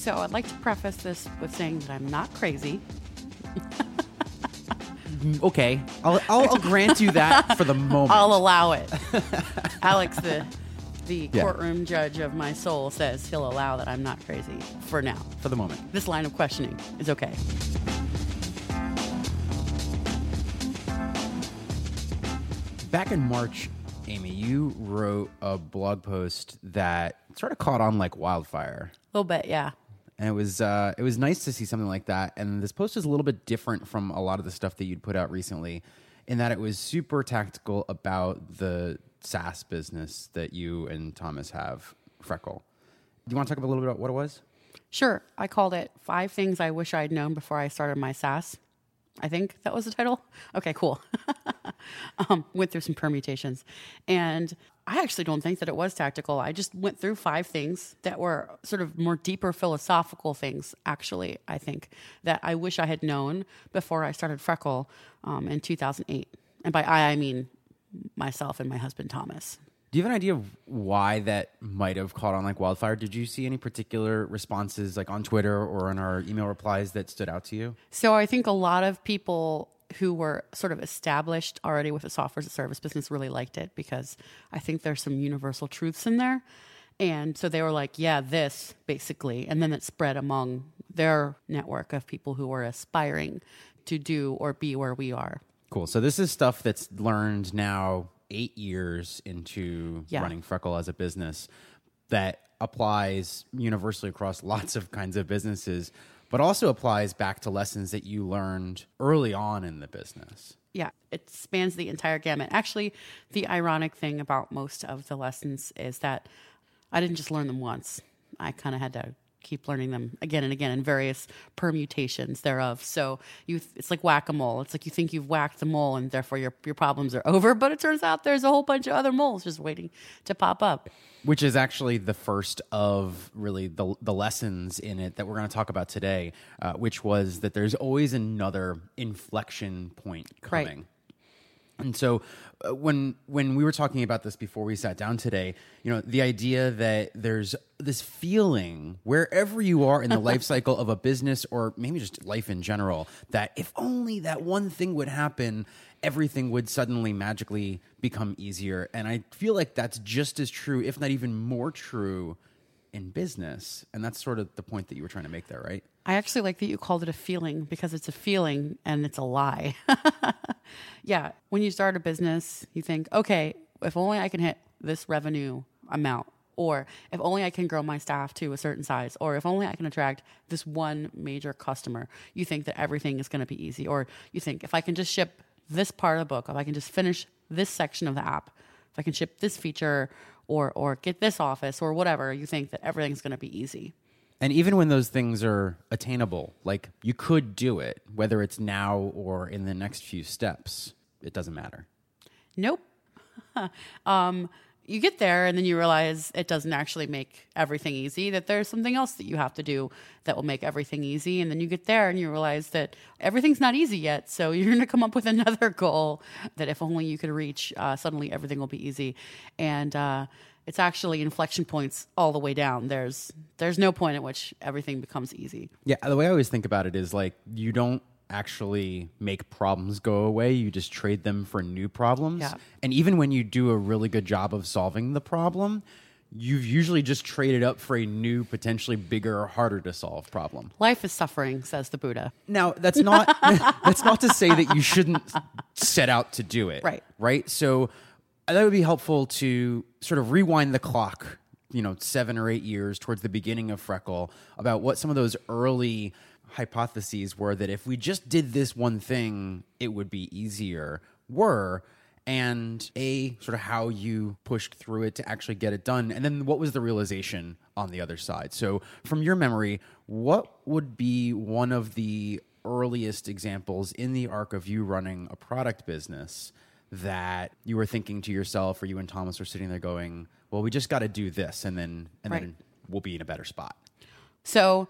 So I'd like to preface this with saying that I'm not crazy. Mm, okay, I'll, I'll, I'll grant you that for the moment. I'll allow it. Alex, the the Yeah. courtroom judge of my soul, says he'll allow that I'm not crazy for now. for the moment. This line of questioning is okay. Back in March, Amy, you wrote a blog post that sort of caught on like wildfire. A little bit, yeah. And it was uh, it was nice to see something like that. And this post is a little bit different from a lot of the stuff that you'd put out recently, in that it was super tactical about the SaaS business that you and Thomas have, Freckle. Do you want to talk a little bit about what it was? Sure. I called it Five Things I Wish I'd Known Before I Started My SaaS. I think that was the title. Okay, cool. um, went through some permutations. And I actually don't think that it was tactical. I just went through five things that were sort of more deeper philosophical things, actually, I think, that I wish I had known before I started Freckle um, in 2008. And by I, I mean myself and my husband, Thomas. Do you have an idea of why that might have caught on like wildfire? Did you see any particular responses like on Twitter or in our email replies that stood out to you? So I think a lot of people who were sort of established already with a software as a service business really liked it because I think there's some universal truths in there. And so they were like, yeah, this basically. And then it spread among their network of people who were aspiring to do or be where we are. Cool. So this is stuff that's learned now eight years into Yeah. running Freckle as a business that applies universally across lots of kinds of businesses, but also applies back to lessons that you learned early on in the business. yeah, it spans the entire gamut. Actually, the ironic thing about most of the lessons is that I didn't just learn them once. I kind of had to keep learning them again and again in various permutations thereof. So you, it's like whack a mole. It's like you think you've whacked the mole and therefore your your problems are over, but it turns out there's a whole bunch of other moles just waiting to pop up. which is actually the first of really the the lessons in it that we're going to talk about today, uh, which was that there's always another inflection point coming. Right. And so uh, when when we were talking about this before we sat down today, you know, the idea that there's this feeling wherever you are in the life cycle of a business or maybe just life in general that if only that one thing would happen, everything would suddenly magically become easier. And I feel like that's just as true, if not even more true in business. And that's sort of the point that you were trying to make there, right? I actually like that you called it a feeling because it's a feeling and it's a lie. yeah. When you start a business, you think, okay, if only I can hit this revenue amount, or if only I can grow my staff to a certain size, or if only I can attract this one major customer, you think that everything is going to be easy. Or you think, if I can just ship this part of the book, if I can just finish this section of the app, if I can ship this feature, or, or get this office, or whatever, you think that everything's going to be easy. And even when those things are attainable, like you could do it, whether it's now or in the next few steps, it doesn't matter. Nope. um, you get there and then you realize it doesn't actually make everything easy, that there's something else that you have to do that will make everything easy. And then you get there and you realize that everything's not easy yet. So you're going to come up with another goal that if only you could reach, uh, suddenly everything will be easy. And, uh, it's actually inflection points all the way down. There's there's no point at which everything becomes easy. Yeah, the way I always think about it is like you don't actually make problems go away, you just trade them for new problems. Yeah. And even when you do a really good job of solving the problem, you've usually just traded up for a new, potentially bigger, harder to solve problem. Life is suffering, says the Buddha. Now, that's not that's not to say that you shouldn't set out to do it. Right. Right? So uh, that would be helpful to sort of rewind the clock, you know, 7 or 8 years towards the beginning of Freckle about what some of those early hypotheses were that if we just did this one thing, it would be easier were and a sort of how you pushed through it to actually get it done and then what was the realization on the other side so from your memory what would be one of the earliest examples in the arc of you running a product business that you were thinking to yourself or you and thomas were sitting there going well we just got to do this and then and Right. then we'll be in a better spot So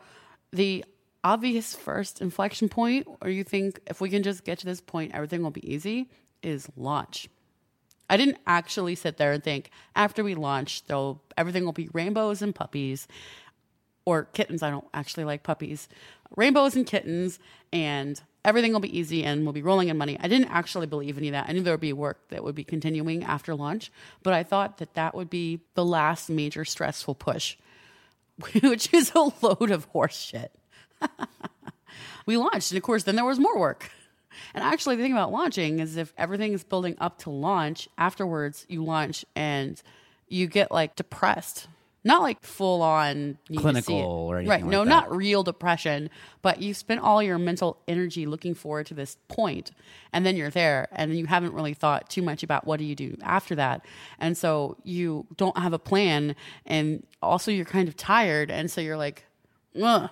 the obvious first inflection point, or you think if we can just get to this point, everything will be easy, is launch. I didn't actually sit there and think after we launch, though everything will be rainbows and puppies. or kittens. I don't actually like puppies. Rainbows and kittens, and everything will be easy and we'll be rolling in money. I didn't actually believe any of that. I knew there would be work that would be continuing after launch, but I thought that that would be the last major stressful push, which is a load of horse shit. we launched, and of course, then there was more work. And actually, the thing about launching is if everything is building up to launch, afterwards you launch and you get like depressed. Not like full on need to see Clinical or anything right? like no, that. not real depression, but you spent all your mental energy looking forward to this point, and then you're there, and you haven't really thought too much about what do you do after that, and so you don't have a plan, and also you're kind of tired, and so you're like, Ugh.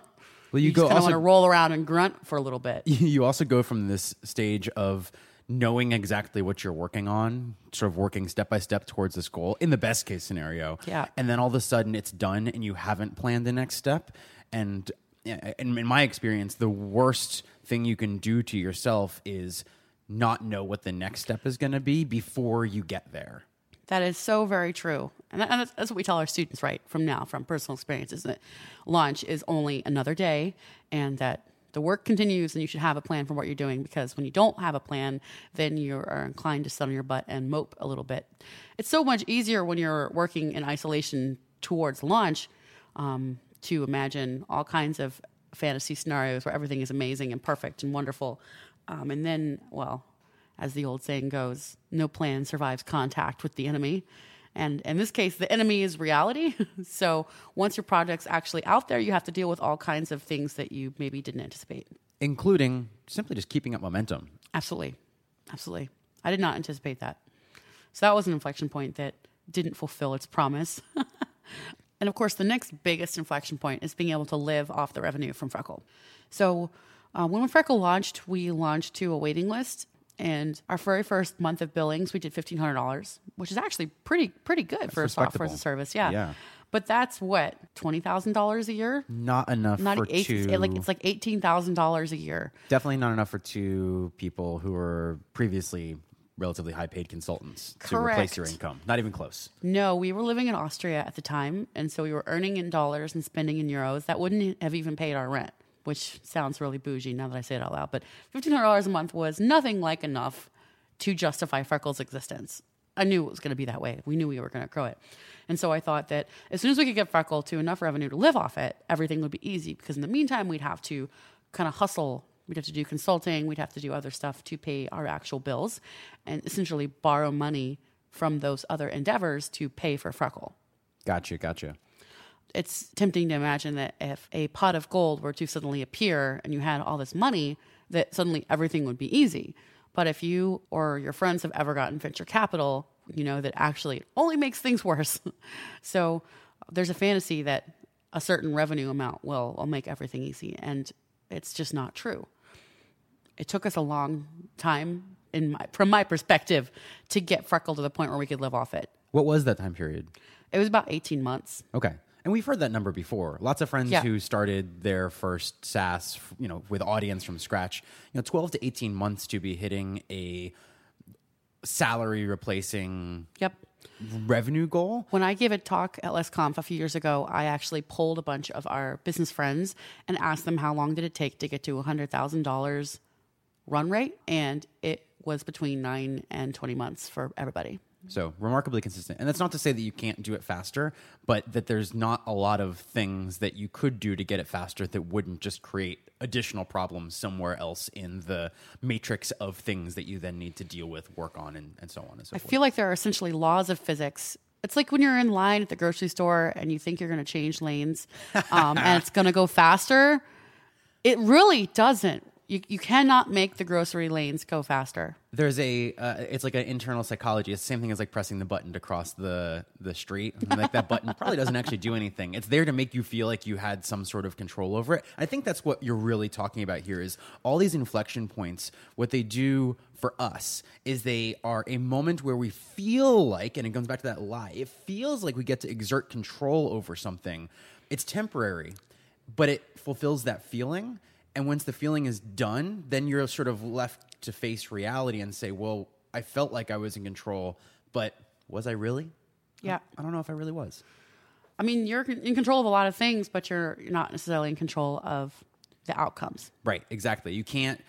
Well, you You, go just kind of want to roll around and grunt for a little bit. you also go from this stage of knowing exactly what you're working on, sort of working step by step towards this goal in the best case scenario. Yeah. And then all of a sudden it's done and you haven't planned the next step. And in my experience, the worst thing you can do to yourself is not know what the next step is going to be before you get there. That is so very true. And, that, and that's, that's what we tell our students right from now, from personal experience, is that launch is only another day and that the work continues and you should have a plan for what you're doing because when you don't have a plan, then you are inclined to sit on your butt and mope a little bit. It's so much easier when you're working in isolation towards launch um, to imagine all kinds of fantasy scenarios where everything is amazing and perfect and wonderful. Um, and then, well, as the old saying goes, no plan survives contact with the enemy. And in this case, the enemy is reality. so once your project's actually out there, you have to deal with all kinds of things that you maybe didn't anticipate. Including simply just keeping up momentum. Absolutely. Absolutely. I did not anticipate that. So that was an inflection point that didn't fulfill its promise. and of course, the next biggest inflection point is being able to live off the revenue from Freckle. So uh, when Freckle launched, we launched to a waiting list. And our very first month of billings, we did fifteen hundred dollars, which is actually pretty pretty good for a software as a service. Yeah. Yeah. But that's what twenty thousand dollars a year. Not enough Not for eight, two. like it's like eighteen thousand dollars a year. Definitely not enough for two people who were previously relatively high paid consultants to replace your income. Not even close. No, we were living in Austria at the time, and so we were earning in dollars and spending in euros. That wouldn't have even paid our rent, which sounds really bougie now that I say it out loud. But fifteen hundred dollars a month was nothing like enough to justify Freckles' existence. I knew it was going to be that way. We knew we were going to grow it, and so I thought that as soon as we could get Freckle to enough revenue to live off it, everything would be easy. Because in the meantime, we'd have to kind of hustle. We'd have to do consulting. We'd have to do other stuff to pay our actual bills, and essentially borrow money from those other endeavors to pay for Freckle. Gotcha, gotcha. It's tempting to imagine that if a pot of gold were to suddenly appear and you had all this money, that suddenly everything would be easy. But if you or your friends have ever gotten venture capital, you know that actually it only makes things worse. so there's a fantasy that a certain revenue amount will, will make everything easy. And it's just not true it took us a long time in my from my perspective to get freckle to the point where we could live off it What was that time period? it was about 18 months Okay. And we've heard that number before. Lots of friends Yeah. who started their first SaaS, you know, with audience from scratch, you know, 12 to 18 months to be hitting a salary replacing yep revenue goal. when i gave a talk at LessConf a few years ago i actually polled a bunch of our business friends and asked them how long did it take to get to $100000 run rate and it was between 9 and 20 months for everybody So remarkably consistent. And that's not to say that you can't do it faster, but that there's not a lot of things that you could do to get it faster that wouldn't just create additional problems somewhere else in the matrix of things that you then need to deal with, work on, and, and so on and so forth. I forth. feel like there are essentially laws of physics. It's like when you're in line at the grocery store and you think you're going to change lanes um, and it's going to go faster. It really doesn't. You, you cannot make the grocery lanes go faster. There's a, uh, it's like an internal psychology. It's the same thing as like pressing the button to cross the the street. And, like that button probably doesn't actually do anything. It's there to make you feel like you had some sort of control over it. I think that's what you're really talking about here. Is all these inflection points. What they do for us is they are a moment where we feel like, and it comes back to that lie. It feels like we get to exert control over something. It's temporary, but it fulfills that feeling. And once the feeling is done, then you're sort of left to face reality and say, well, I felt like I was in control, but was I really? Yeah. I don't know if I really was. I mean, you're in control of a lot of things, but you're you're not necessarily in control of the outcomes. Right, exactly. You can't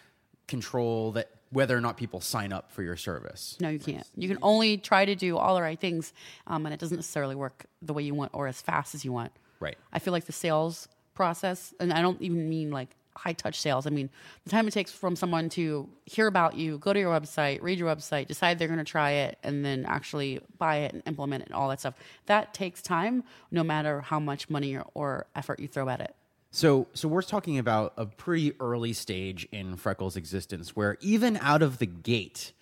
control that whether or not people sign up for your service. No, you can't. You can only try to do all the right things, um, and it doesn't necessarily work the way you want or as fast as you want. Right. I feel like the sales process, and I don't even mean like high touch sales. I mean, the time it takes from someone to hear about you, go to your website, read your website, decide they're going to try it, and then actually buy it and implement it and all that stuff. That takes time, no matter how much money or, or effort you throw at it. So, so we're talking about a pretty early stage in Freckles' existence, where even out of the gate,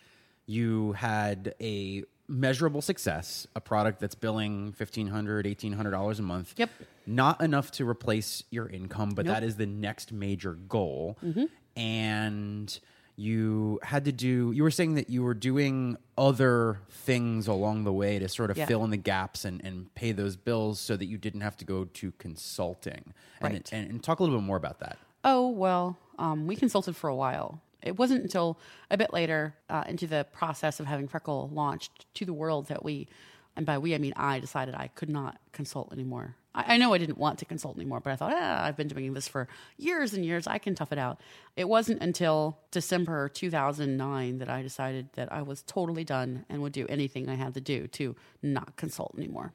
you had a measurable success, a product that's billing $1,500, $1,800 a month. Yep. Not enough to replace your income, but Nope. that is the next major goal. Mm-hmm. And you had to do, you were saying that you were doing other things along the way to sort of Yeah. fill in the gaps and, and pay those bills so that you didn't have to go to consulting. And, Right. and, and talk a little bit more about that. Oh, well, um, we consulted for a while. It wasn't until a bit later uh, into the process of having Freckle launched to the world that we, and by we, I mean I, decided I could not consult anymore. I, I know I didn't want to consult anymore, but I thought, ah, I've been doing this for years and years. I can tough it out. It wasn't until December 2009 that I decided that I was totally done and would do anything I had to do to not consult anymore.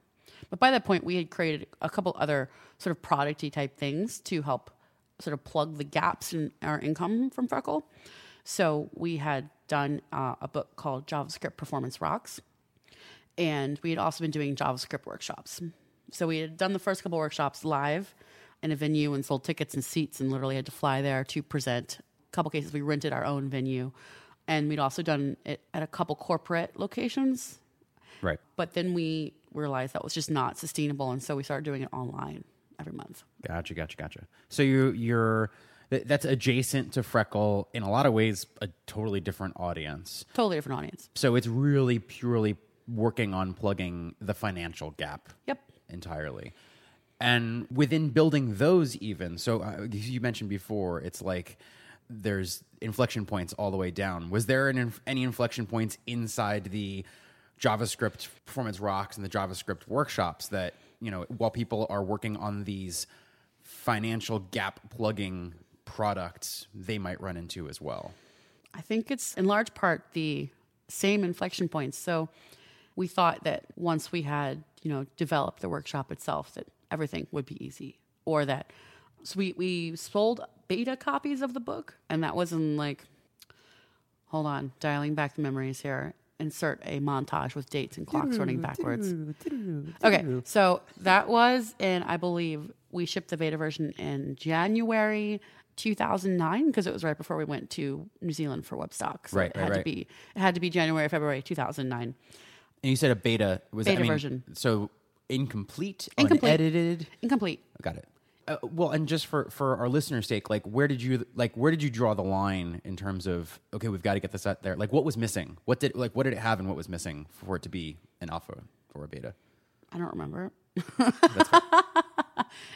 But by that point, we had created a couple other sort of producty type things to help sort of plug the gaps in our income from Freckle. So we had done uh, a book called JavaScript Performance Rocks, and we had also been doing JavaScript workshops. So we had done the first couple workshops live in a venue and sold tickets and seats, and literally had to fly there to present. A couple cases we rented our own venue, and we'd also done it at a couple corporate locations. Right. But then we realized that was just not sustainable, and so we started doing it online every month. Gotcha, gotcha, gotcha. So you you're th- that's adjacent to Freckle in a lot of ways, a totally different audience. Totally different audience. So it's really purely working on plugging the financial gap. Yep. Entirely. And within building those, even so, uh, you mentioned before, it's like there's inflection points all the way down. Was there an inf- any inflection points inside the JavaScript performance rocks and the JavaScript workshops that you know while people are working on these financial gap plugging products, they might run into as well? I think it's in large part the same inflection points. So we thought that once we had, you know, developed the workshop itself, that everything would be easy, or that so we we sold beta copies of the book, and that was in like, hold on, dialing back the memories here. Insert a montage with dates and clocks running backwards. Okay, so that was in, I believe, we shipped the beta version in January 2009 because it was right before we went to New Zealand for Webstock. So Right, it right, had to be it had to be January, February 2009. And you said a beta was that, Beta I mean, version. So incomplete, Incomplete. unedited. Incomplete. Got it. Uh, well, and just for for our listeners' sake, like where did you like where did you draw the line in terms of okay, we've got to get this out there. Like, what was missing? What did like what did it have, and what was missing for it to be an alpha or a beta? I don't remember.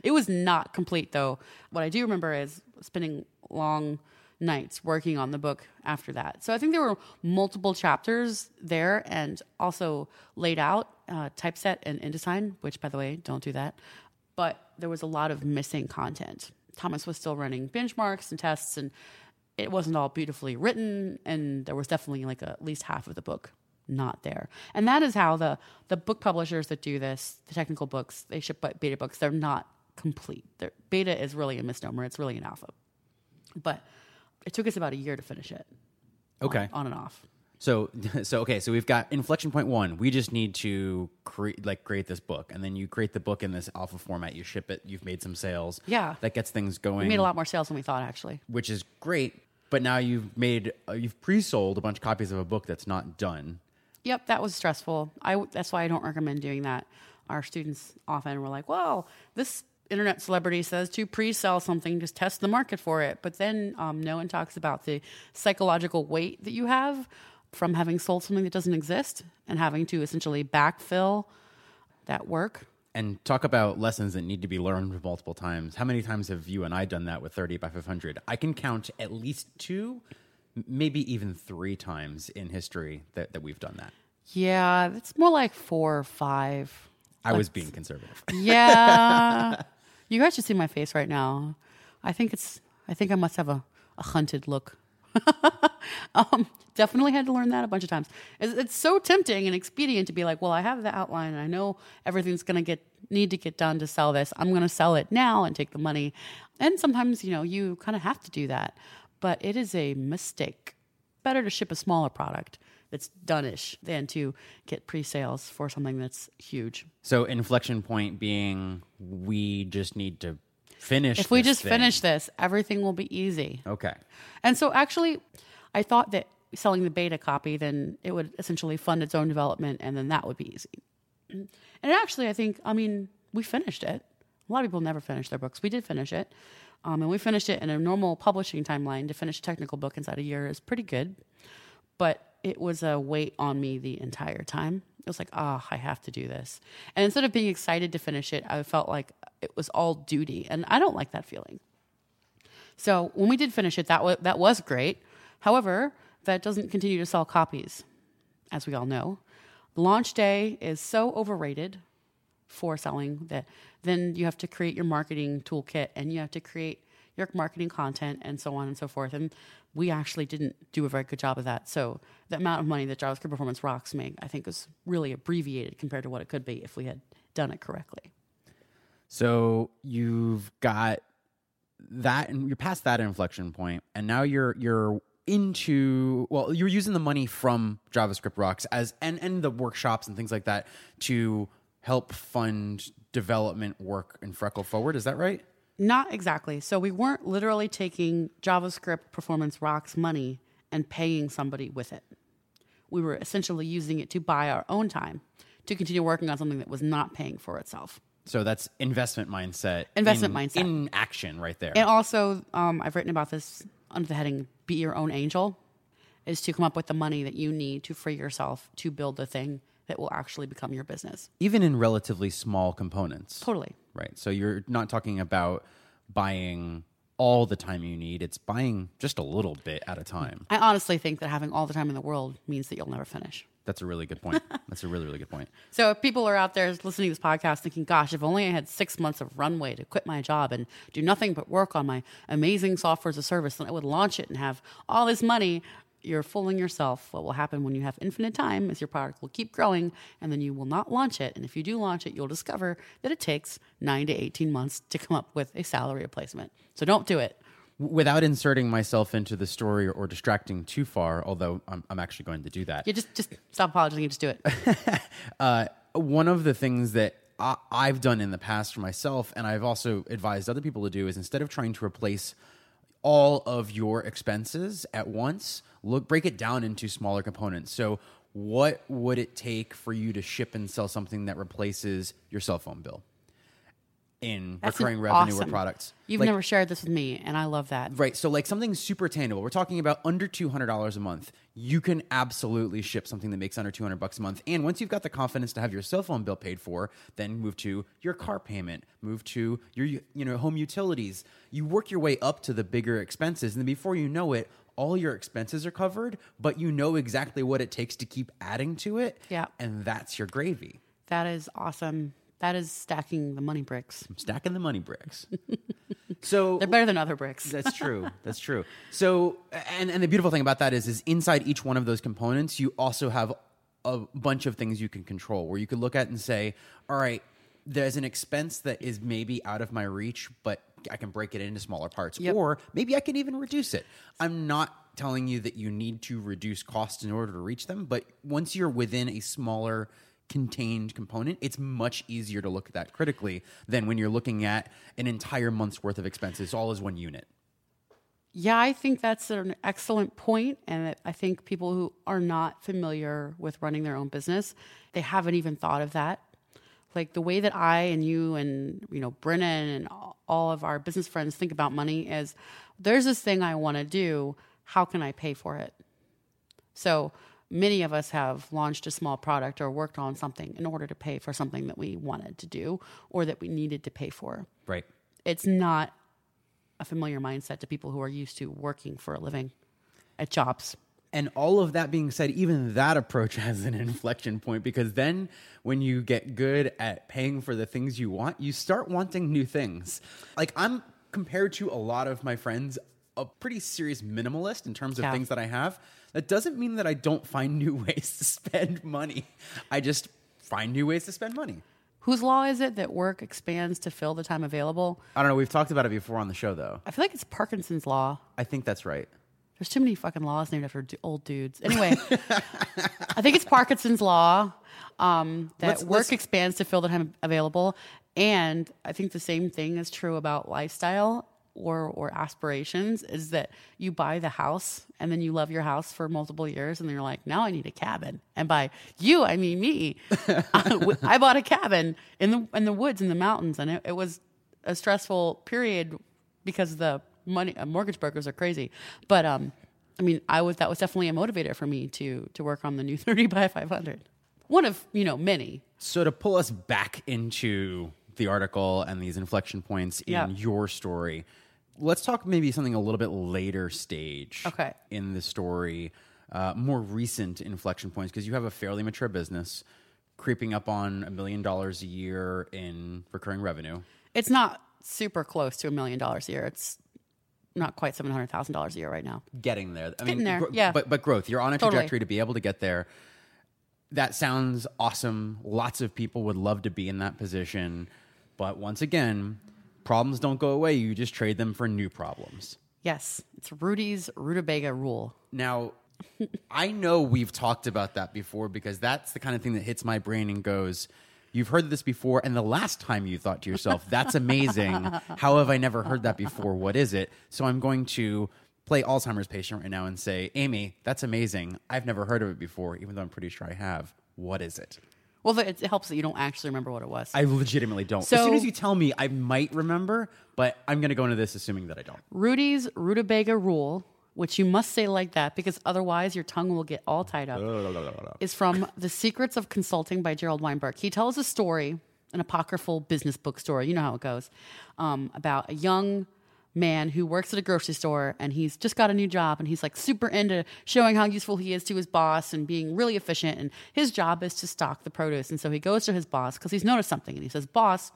it was not complete though. What I do remember is spending long nights working on the book after that. So I think there were multiple chapters there and also laid out uh, typeset and InDesign, which by the way, don't do that. But there was a lot of missing content. Thomas was still running benchmarks and tests and it wasn't all beautifully written and there was definitely like a, at least half of the book not there. And that is how the the book publishers that do this the technical books they ship beta books they're not complete. They're, beta is really a misnomer. It's really an alpha. But it took us about a year to finish it. On- Okay. on, and off So so okay, so we've got inflection point one. We just need to create like create this book, and then you create the book in this alpha format. You ship it. You've made some sales. Yeah. that gets things going. we made a lot more sales than we thought actually which is great. But now you've made uh, you've pre-sold a bunch of copies of a book that's not done. Yep, that was stressful. I that's why I don't recommend doing that. Our students often were like, "Well, this internet celebrity says to pre-sell something, just test the market for it." But then um, no one talks about the psychological weight that you have from having sold something that doesn't exist and having to essentially backfill that work. And talk about lessons that need to be learned multiple times. How many times have you and I done that with 30 by 500? I can count at least two, maybe even three times in history that, that we've done that. Yeah, it's more like four or five. I was being conservative. Yeah. you guys should see my face right now. I think it's, I think I must have a, a hunted look. um, definitely had to learn that a bunch of times. It's, it's so tempting and expedient to be like, well, I have the outline and I know everything's going to get, need to get done to sell this. I'm going to sell it now and take the money. And sometimes, you know, you kind of have to do that, but it is a mistake. Better to ship a smaller product that's done-ish than to get pre-sales for something that's huge. So inflection point being we just need to finish. If we just thing. finish this, everything will be easy. Okay. And so actually, I thought that selling the beta copy, then it would essentially fund its own development, and then that would be easy. And actually, I think, I mean, we finished it. A lot of people never finish their books. We did finish it. Um, and we finished it in a normal publishing timeline to finish a technical book inside a year is pretty good. But it was a weight on me the entire time. It was like, ah, I have to do this. And instead of being excited to finish it, I felt like it was all duty. And I don't like that feeling. So when we did finish it, that was, that was great. However, that doesn't continue to sell copies, as we all know. Launch day is so overrated for selling that then you have to create your marketing toolkit and you have to create your marketing content and so on and so forth. And we actually didn't do a very good job of that. So the amount of money that JavaScript Performance Rocks make, I think, was really abbreviated compared to what it could be if we had done it correctly. So you've got that, and you're past that inflection point, and now you're you're into well, you're using the money from JavaScript Rocks as and and the workshops and things like that to help fund development work in Freckle Forward. Is that right? Not exactly. So we weren't literally taking JavaScript Performance Rocks money and paying somebody with it. We were essentially using it to buy our own time to continue working on something that was not paying for itself. So that's investment mindset. Investment in- mindset. in action, right there. And also, um, I've written about this under the heading "Be Your Own Angel," is to come up with the money that you need to free yourself to build the thing that will actually become your business. Even in relatively small components. Totally. Right. So you're not talking about buying all the time you need. It's buying just a little bit at a time. I honestly think that having all the time in the world means that you'll never finish. That's a really good point. That's a really, really good point. So if people are out there listening to this podcast thinking, gosh, if only I had six months of runway to quit my job and do nothing but work on my amazing software as a service, then I would launch it and have all this money. You're fooling yourself. What will happen when you have infinite time is your product will keep growing and then you will not launch it. And if you do launch it, you'll discover that it takes nine to 18 months to come up with a salary replacement. So don't do it. Without inserting myself into the story or, or distracting too far, although I'm, I'm actually going to do that. You just, just stop apologizing and just do it. Uh, one of the things that I, I've done in the past for myself, and I've also advised other people to do, is instead of trying to replace all of your expenses at once, look break it down into smaller components. So, what would it take for you to ship and sell something that replaces your cell phone bill in That's recurring revenue awesome. or products? You've Like- never shared this with me, and I love that. Right. So, like something super attainable. We're talking about under two hundred dollars a month. You can absolutely ship something that makes under two hundred bucks a month. And once you've got the confidence to have your cell phone bill paid for, then move to your car payment, move to your you know home utilities. You work your way up to the bigger expenses, and then before you know it, all your expenses are covered. But you know exactly what it takes to keep adding to it. Yeah. And that's your gravy. That is awesome. That is stacking the money bricks. Stacking the money bricks. so They're better than other bricks. That's true. That's true. So, and and the beautiful thing about that is, is inside each one of those components, you also have a bunch of things you can control. Where you can look at and say, all right, there's an expense that is maybe out of my reach, but I can break it into smaller parts, Yep. or maybe I can even reduce it. I'm not telling you that you need to reduce costs in order to reach them, but once you're within a smaller contained component, it's much easier to look at that critically than when you're looking at an entire month's worth of expenses all as one unit. Yeah, I think that's an excellent point, and I think people who are not familiar with running their own business, they haven't even thought of that. Like the way that I and you and you know Brennan and all of our business friends think about money is, there's this thing I want to do. How can I pay for it? So many of us have launched a small product or worked on something in order to pay for something that we wanted to do or that we needed to pay for. Right. It's not a familiar mindset to people who are used to working for a living at jobs. And all of that being said, even that approach has an inflection point because then when you get good at paying for the things you want, you start wanting new things. Like I'm compared to a lot of my friends, a pretty serious minimalist in terms of Yeah. things that I have. That doesn't mean that I don't find new ways to spend money. I just find new ways to spend money. Whose law is it that work expands to fill the time available? I don't know. We've talked about it before on the show, though. I feel like it's Parkinson's law. I think that's right. There's too many fucking laws named after d- old dudes. Anyway, I think it's Parkinson's law um, that Let's- work let's- expands to fill the time available, and I think the same thing is true about lifestyle or or aspirations. Is that you buy the house and then you love your house for multiple years, and then you're like, now I need a cabin. And by you, I mean me. I, I bought a cabin in the in the woods in the mountains, and it, it was a stressful period because the money uh, mortgage brokers are crazy. But um, I mean, I was that was definitely a motivator for me to to work on the new 30 by 500. One of you know many. So to pull us back into the article and these inflection points in Yeah. your story, let's talk maybe something a little bit later stage. Okay. In the story, uh, more recent inflection points because you have a fairly mature business, creeping up on a million dollars a year in recurring revenue. It's not super close to a million dollars a year. It's not quite seven hundred thousand dollars a year right now. Getting there. I Getting mean, there, gro- yeah. But but growth. You're on a Totally. trajectory to be able to get there. That sounds awesome. Lots of people would love to be in that position, but once again, problems don't go away. You just trade them for new problems. Yes, it's Rudy's rutabaga rule. Now, I know we've talked about that before because that's the kind of thing that hits my brain and goes, You've heard this before, and the last time you thought to yourself, That's amazing. How have I never heard that before? What is it? So I'm going to play Alzheimer's patient right now and say, Amy, that's amazing. I've never heard of it before, even though I'm pretty sure I have. What is it? Well, it, helps that you don't actually remember what it was. I legitimately don't. So, as soon as you tell me, I might remember, but I'm going to go into this assuming that I don't. Rudy's rutabaga rule, which you must say like that because otherwise your tongue will get all tied up, is from The Secrets of Consulting by Gerald Weinberg. He tells a story, an apocryphal business book story, you know how it goes, um, about a young man who works at a grocery store and he's just got a new job and he's like super into showing how useful he is to his boss and being really efficient. And his job is to stock the produce. And so he goes to his boss because he's noticed something and he says, Boss,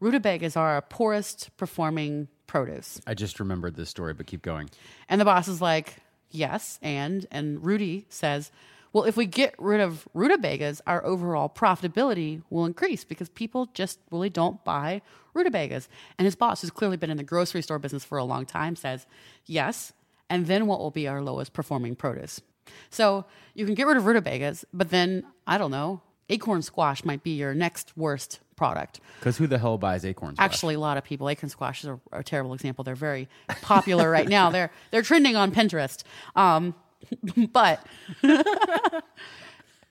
rutabagas are our poorest performing produce. I just remembered this story, but keep going. And the boss is like, yes. And, and Rudy says, well, if we get rid of rutabagas, our overall profitability will increase because people just really don't buy rutabagas. And his boss, who's clearly been in the grocery store business for a long time, says, yes. And then what will be our lowest performing produce? So you can get rid of rutabagas, but then, I don't know, acorn squash might be your next worst product. Because who the hell buys acorns? Flash? Actually, a lot of people. Acorn squashes are a terrible example. They're very popular right now. They're they're trending on Pinterest. Um, but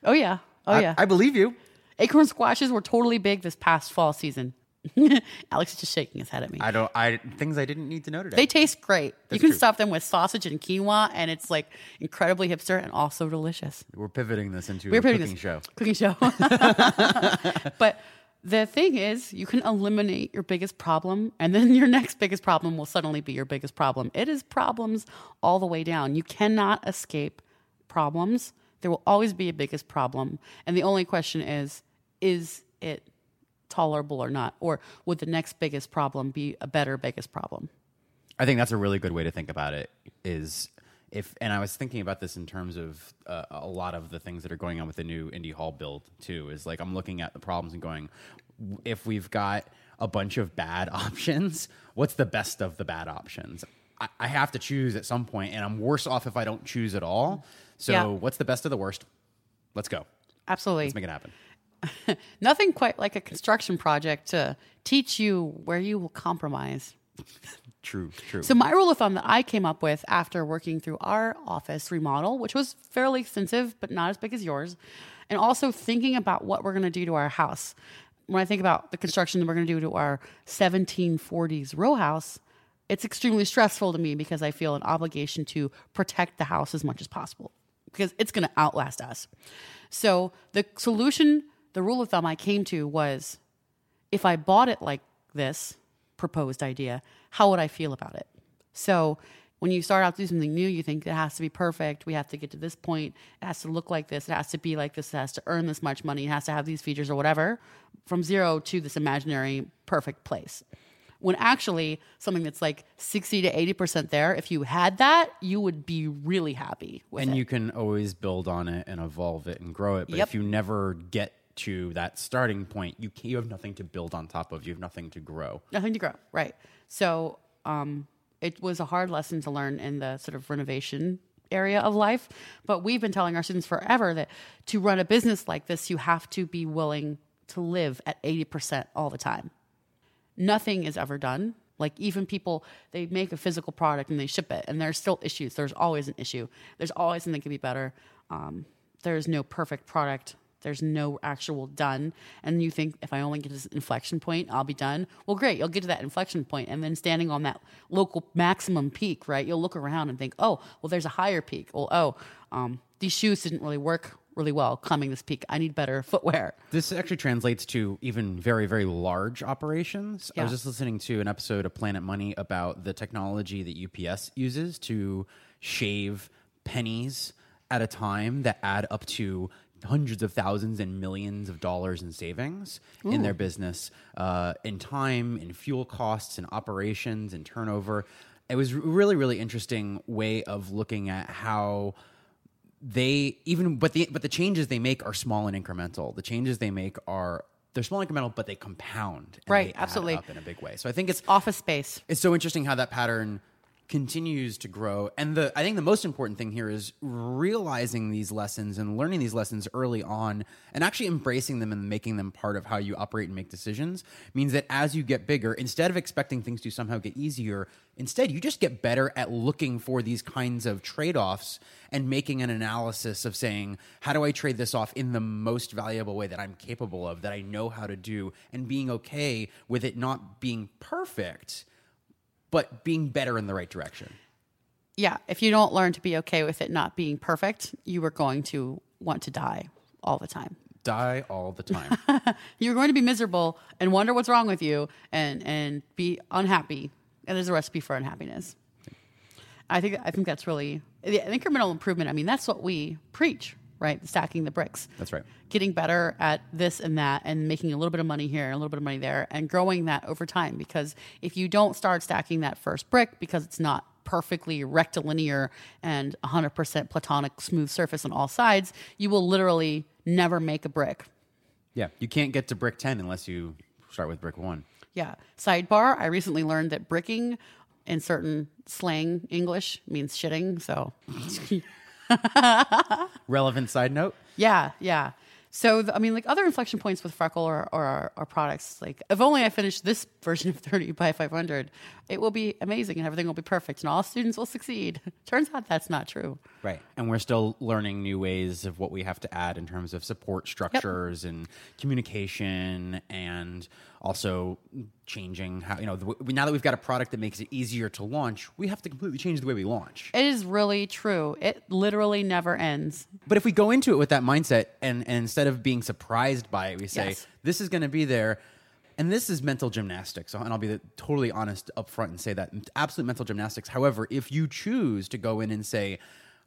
oh yeah, oh I- yeah. I believe you. Acorn squashes were totally big this past fall season. Alex is just shaking his head at me. I don't. I things I didn't need to know today. they taste great. you can true. stuff them with sausage and quinoa, and it's like incredibly hipster and also delicious. We're pivoting this into We're a cooking this show. Cooking show. but the thing is, you can eliminate your biggest problem, and then your next biggest problem will suddenly be your biggest problem. It is problems all the way down. You cannot escape problems. There will always be a biggest problem, and the only question is, is it tolerable or not, or would the next biggest problem be a better biggest problem? I think that's a really good way to think about it. Is if, and I was thinking about this in terms of uh, a lot of the things that are going on with the new Indy Hall build too. Is like I'm looking at the problems and going, if we've got a bunch of bad options, what's the best of the bad options? I, I have to choose at some point, and I'm worse off if I don't choose at all. So, Yeah. what's the best of the worst? Let's go. Absolutely. Let's make it happen. Nothing quite like a construction project to teach you where you will compromise. True. True. So my rule of thumb that I came up with after working through our office remodel, which was fairly extensive but not as big as yours, and also thinking about what we're going to do to our house. When I think about the construction that we're going to do to our 1740s row house, it's extremely stressful to me because I feel an obligation to protect the house as much as possible because it's going to outlast us. So the solution, the rule of thumb I came to was if I bought it like this proposed idea, how would I feel about it? So when you start out to do something new, you think it has to be perfect. We have to get to this point. It has to look like this. It has to be like this. It has to earn this much money. It has to have these features or whatever. From zero to this imaginary perfect place. When actually something that's like 60 to 80% there, if you had that, you would be really happy with and it. you can always build on it and evolve it and grow it. But Yep. if you never get to that starting point, you you have nothing to build on top of. You have nothing to grow. nothing to grow right. So um, it was a hard lesson to learn in the sort of renovation area of life but we've been telling our students forever that to run a business like this you have to be willing to live at 80% all the time. Nothing is ever done. Like even people they make a physical product and they ship it and there's still issues. There's always an issue. There's always something that could be better. Um, there's no perfect product there's no actual done and you think if i only get this inflection point i'll be done. Well great you'll get to that inflection point and then standing on that local maximum peak right you'll look around and think oh well there's a higher peak. Well oh um, these shoes didn't really work really well climbing this peak. I need better footwear. This actually translates to even very, very large operations. I was just listening to an episode of Planet Money about the technology that UPS uses to shave pennies at a time that add up to hundreds of thousands and millions of dollars in savings in their business, uh, in time, in fuel costs, in operations, in turnover. It was a really, really interesting way of looking at how they even but the but the changes they make are small and incremental. The changes they make are they're small incremental, but they compound. and Right, absolutely. up in a big way. So I think it's office space it's so interesting how that pattern continues to grow. And the I think the most important thing here is realizing these lessons and learning these lessons early on and actually embracing them and making them part of how you operate and make decisions means that as you get bigger, instead of expecting things to somehow get easier, instead you just get better at looking for these kinds of trade-offs and making an analysis of saying, how do I trade this off in the most valuable way that I'm capable of, that I know how to do, and being okay with it not being perfect but being better in the right direction. yeah, if you don't learn to be okay with it not being perfect, you are going to want to die all the time. Die all the time. You're going to be miserable and wonder what's wrong with you and and be unhappy. And there's a recipe for unhappiness. I think I think that's really the incremental improvement. I mean, that's what we preach, right? Stacking the bricks. That's right. Getting better at this and that, and making a little bit of money here and a little bit of money there, and growing that over time. Because if you don't start stacking that first brick, because it's not perfectly rectilinear and 100% platonic smooth surface on all sides, you will literally never make a brick. Yeah, you can't get to brick 10 unless you start with brick 1. Yeah. Sidebar, I recently learned that bricking in certain slang English means shitting. So, Relevant side note yeah, yeah. So, the, I mean, like other inflection points with Freckle or, or our, our products, like if only I finish this version of 30 by 500, it will be amazing and everything will be perfect and all students will succeed. Turns out that's not true. Right. And we're still learning new ways of what we have to add in terms of support structures and communication and also changing how, you know, the, now that we've got a product that makes it easier to launch, we have to completely change the way we launch. It is really true. It literally never ends. But if we go into it with that mindset and, and instead of being surprised by it, we say, Yes. this is going to be there. And this is mental gymnastics. And I'll be the, totally honest up front and say that absolute mental gymnastics. However, if you choose to go in and say,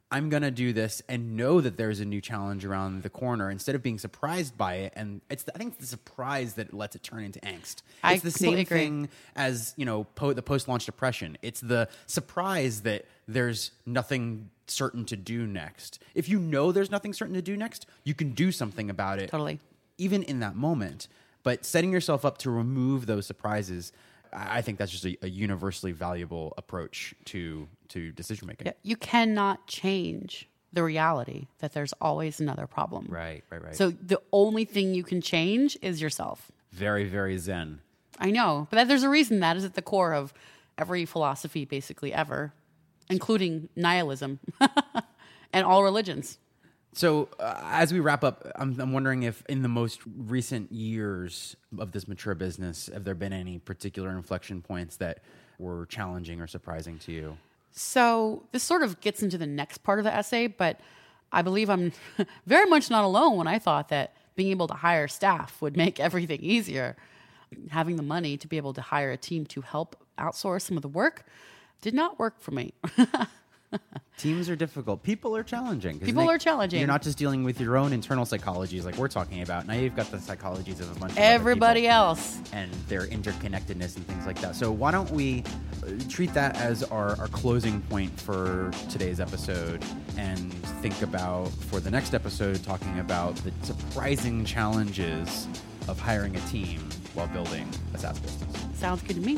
I'm going to do this and know that there's a new challenge around the corner instead of being surprised by it. And it's, the, I think it's the surprise that lets it turn into angst. I It's the same agree. thing as, you know, po- the post launch depression. It's the surprise that there's nothing certain to do next. If you know there's nothing certain to do next, you can do something about it. Totally. Even in that moment. But setting yourself up to remove those surprises, I think that's just a, a universally valuable approach to to decision making. Yeah, You cannot change the reality that there's always another problem. Right, right, right. So the only thing you can change is yourself. very, very zen. I know, but that, there's a reason that is at the core of every philosophy, basically ever, including nihilism and all religions. So, uh, as we wrap up, I'm, I'm wondering if in the most recent years of this mature business, have there been any particular inflection points that were challenging or surprising to you? So this sort of gets into the next part of the essay, but I believe I'm very much not alone when I thought that being able to hire staff would make everything easier. Having the money to be able to hire a team to help outsource some of the work Did not work for me. Teams are difficult. People are challenging. People they- are challenging. You're not just dealing with your own internal psychologies like we're talking about. Now you've got the psychologies of a bunch of Everybody else. and their interconnectedness and things like that. So why don't we uh, treat that as our, our closing point for today's episode and think about for the next episode talking about the surprising challenges of hiring a team while building a SaaS business. Sounds good to me.